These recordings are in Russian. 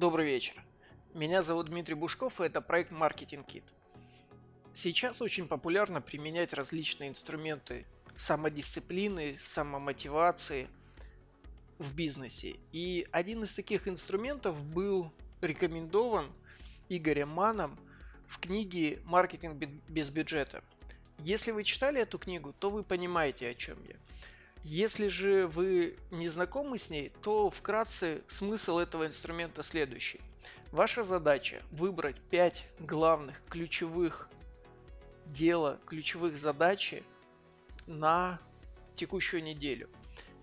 Добрый вечер. Меня зовут Дмитрий Бушков, и это проект Marketing Kit. Сейчас очень популярно применять различные инструменты самодисциплины, самомотивации в бизнесе. И один из таких инструментов был рекомендован Игорем Маном в книге «Маркетинг без бюджета». Если вы читали эту книгу, то вы понимаете, о чем я. Если же вы не знакомы с ней, то вкратце смысл этого инструмента следующий. Ваша задача выбрать 5 главных ключевых дела, ключевых задачи на текущую неделю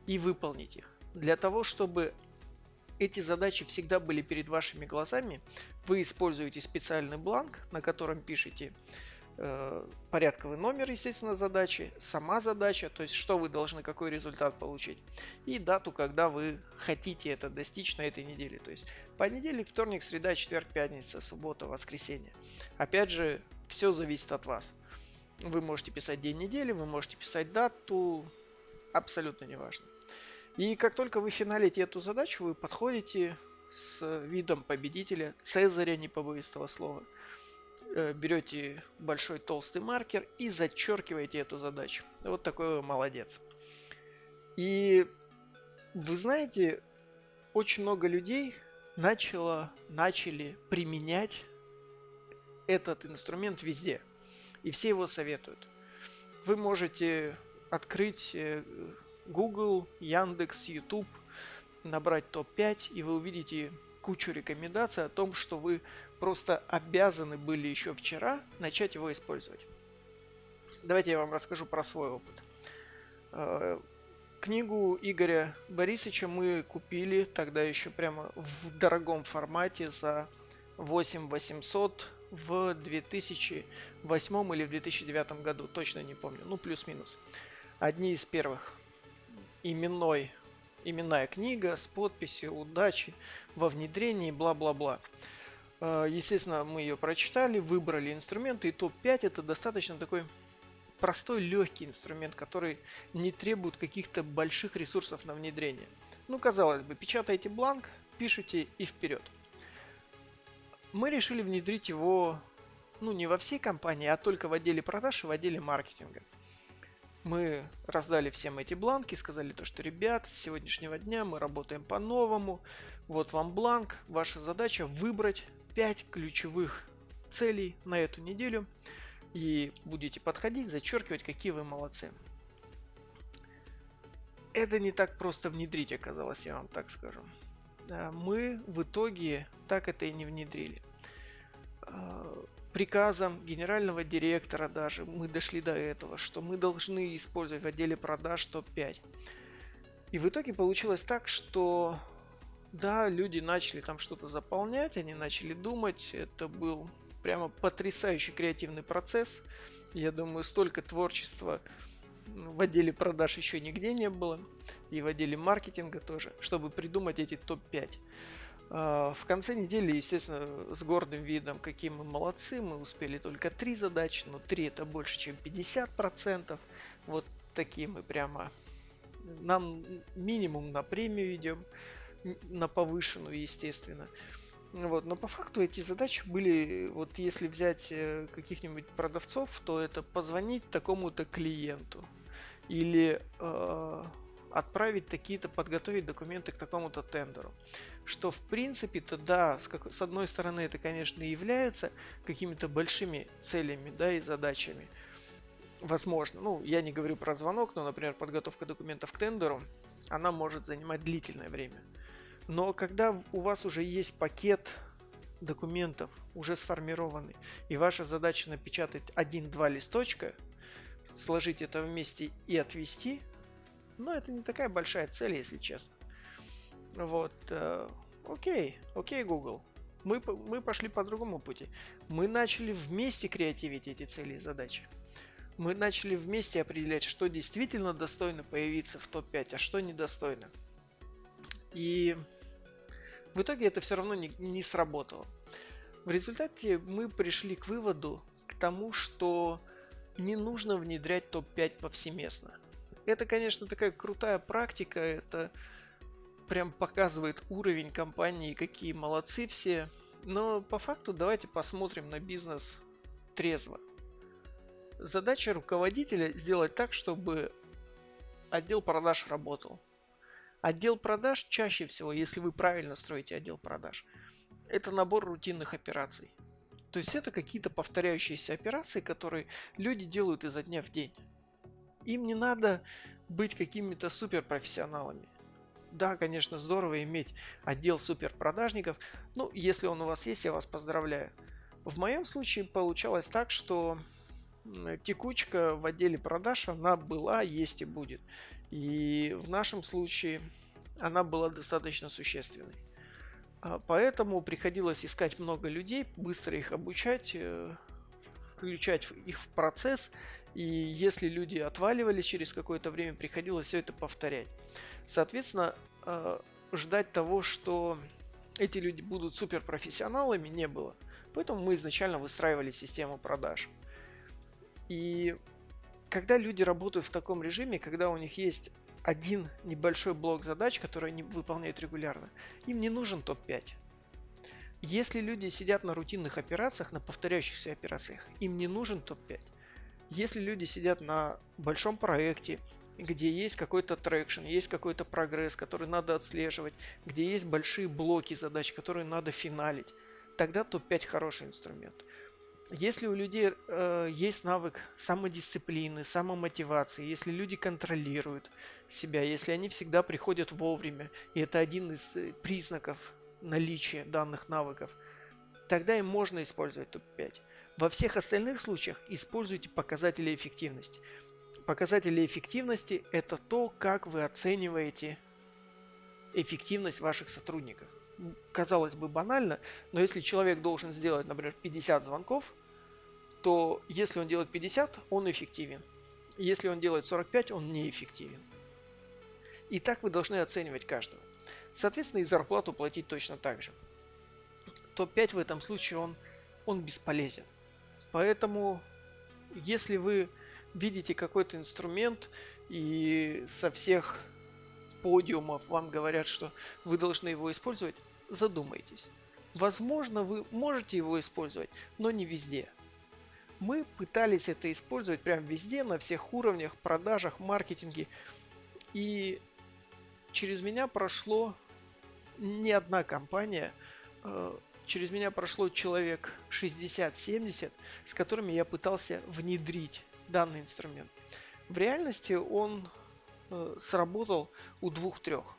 и выполнить их. Для того, чтобы эти задачи всегда были перед вашими глазами, вы используете специальный бланк, на котором пишете порядковый номер, естественно, задачи, сама задача, то есть что вы должны, какой результат получить, и дату, когда вы хотите это достичь на этой неделе. То есть понедельник, вторник, среда, четверг, пятница, суббота, воскресенье. Опять же, все зависит от вас. Вы можете писать день недели, вы можете писать дату, абсолютно неважно. И как только вы финалите эту задачу, вы подходите с видом победителя, Цезаря, не побоюсь этого слова, э, берете большой толстый маркер и зачеркиваете эту задачу. Вот такой вы молодец. И вы знаете, очень много людей начало, начали применять этот инструмент везде. И все его советуют. Вы можете открыть э, Google, Яндекс, YouTube, набрать топ-5, и вы увидите кучу рекомендаций о том, что вы просто обязаны были еще вчера начать его использовать. Давайте я вам расскажу про свой опыт. Э, книгу Игоря Борисовича мы купили тогда еще прямо в дорогом формате за 8 800 в 2008 или в 2009 году, точно не помню, ну плюс-минус. Одни из первых именной, именная книга с подписью «Удачи во внедрении», бла-бла-бла. Э, естественно, мы ее прочитали, выбрали инструменты, и топ-5 это достаточно такой простой, легкий инструмент, который не требует каких-то больших ресурсов на внедрение. Ну, казалось бы, печатаете бланк, пишите и вперед. Мы решили внедрить его, ну, не во всей компании, а только в отделе продаж и в отделе маркетинга – мы раздали всем эти бланки, сказали то, что ребят, с сегодняшнего дня мы работаем по-новому. Вот вам бланк, ваша задача выбрать 5 ключевых целей на эту неделю. И будете подходить, зачеркивать, какие вы молодцы. Это не так просто внедрить оказалось, я вам так скажу. Мы в итоге так это и не внедрили а, приказом генерального директора даже мы дошли до этого, что мы должны использовать в отделе продаж топ-5. И в итоге получилось так, что да, люди начали там что-то заполнять, они начали думать, это был прямо потрясающий креативный процесс. Я думаю, столько творчества в отделе продаж еще нигде не было, и в отделе маркетинга тоже, чтобы придумать эти топ-5. А, в конце недели, естественно, с гордым видом, какие мы молодцы, мы успели только три задачи, но три это больше, чем 50%. Вот такие мы прямо... Нам минимум на премию идем, на повышенную, естественно. Вот, но по факту эти задачи были, вот если взять э, каких-нибудь продавцов, то это позвонить такому-то клиенту или э, отправить такие-то, подготовить документы к такому-то тендеру. Что в принципе-то да, с, как, с одной стороны это, конечно, является какими-то большими целями, да, и задачами. Возможно, ну, я не говорю про звонок, но, например, подготовка документов к тендеру, она может занимать длительное время. Но когда у вас уже есть пакет документов, уже сформированный, и ваша задача напечатать один-два листочка, сложить это вместе и отвести – но это не такая большая цель, если честно. Вот. Э, окей, окей, Google. Мы, мы пошли по другому пути. Мы начали вместе креативить эти цели и задачи. Мы начали вместе определять, что действительно достойно появиться в топ-5, а что недостойно. И в итоге это все равно не, не сработало. В результате мы пришли к выводу, к тому, что не нужно внедрять топ-5 повсеместно. Это, конечно, такая крутая практика, это прям показывает уровень компании, какие молодцы все. Но по факту давайте посмотрим на бизнес трезво. Задача руководителя сделать так, чтобы отдел продаж работал. Отдел продаж чаще всего, если вы правильно строите отдел продаж, это набор рутинных операций. То есть это какие-то повторяющиеся операции, которые люди делают изо дня в день. Им не надо быть какими-то суперпрофессионалами. Да, конечно, здорово иметь отдел суперпродажников. Ну, если он у вас есть, я вас поздравляю. В моем случае получалось так, что текучка в отделе продаж, она была, есть и будет. И в нашем случае она была достаточно существенной. А, поэтому приходилось искать много людей, быстро их обучать, э, включать их в процесс. И если люди отваливались через какое-то время, приходилось все это повторять. Соответственно, э, ждать того, что эти люди будут суперпрофессионалами, не было. Поэтому мы изначально выстраивали систему продаж. И когда люди работают в таком режиме, когда у них есть один небольшой блок задач, который они выполняют регулярно, им не нужен топ-5. Если люди сидят на рутинных операциях, на повторяющихся операциях, им не нужен топ-5. Если люди сидят на большом проекте, где есть какой-то traction, есть какой-то прогресс, который надо отслеживать, где есть большие блоки задач, которые надо финалить, тогда топ-5 хороший инструмент. Если у людей э, есть навык самодисциплины, самомотивации, если люди контролируют себя, если они всегда приходят вовремя, и это один из э, признаков наличия данных навыков, тогда им можно использовать топ-5. Во всех остальных случаях используйте показатели эффективности. Показатели эффективности – это то, как вы оцениваете эффективность ваших сотрудников казалось бы банально, но если человек должен сделать, например, 50 звонков, то если он делает 50, он эффективен. Если он делает 45, он неэффективен. И так вы должны оценивать каждого. Соответственно, и зарплату платить точно так же. Топ-5 в этом случае он, он бесполезен. Поэтому, если вы видите какой-то инструмент и со всех подиумов вам говорят, что вы должны его использовать, задумайтесь. Возможно, вы можете его использовать, но не везде. Мы пытались это использовать прям везде, на всех уровнях, продажах, маркетинге. И через меня прошло не одна компания, э, через меня прошло человек 60-70, с которыми я пытался внедрить данный инструмент. В реальности он э, сработал у двух-трех.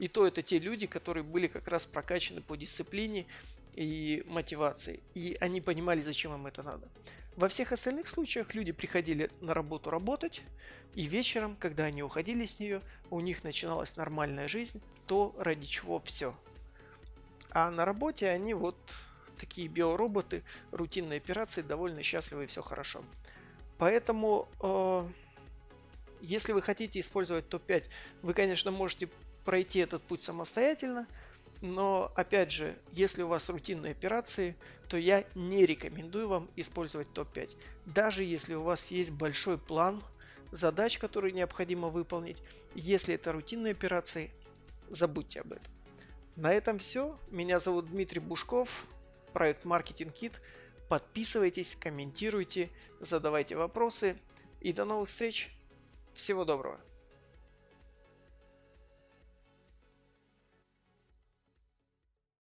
И то это те люди, которые были как раз прокачаны по дисциплине и мотивации. И они понимали, зачем им это надо. Во всех остальных случаях люди приходили на работу работать, и вечером, когда они уходили с нее, у них начиналась нормальная жизнь, то ради чего все. А на работе они вот такие биороботы, рутинные операции, довольно счастливы и все хорошо. Поэтому, э, если вы хотите использовать топ-5, вы, конечно, можете пройти этот путь самостоятельно, но, опять же, если у вас рутинные операции, то я не рекомендую вам использовать топ-5. Даже если у вас есть большой план задач, которые необходимо выполнить, если это рутинные операции, забудьте об этом. На этом все. Меня зовут Дмитрий Бушков, проект Marketing Kit. Подписывайтесь, комментируйте, задавайте вопросы и до новых встреч. Всего доброго.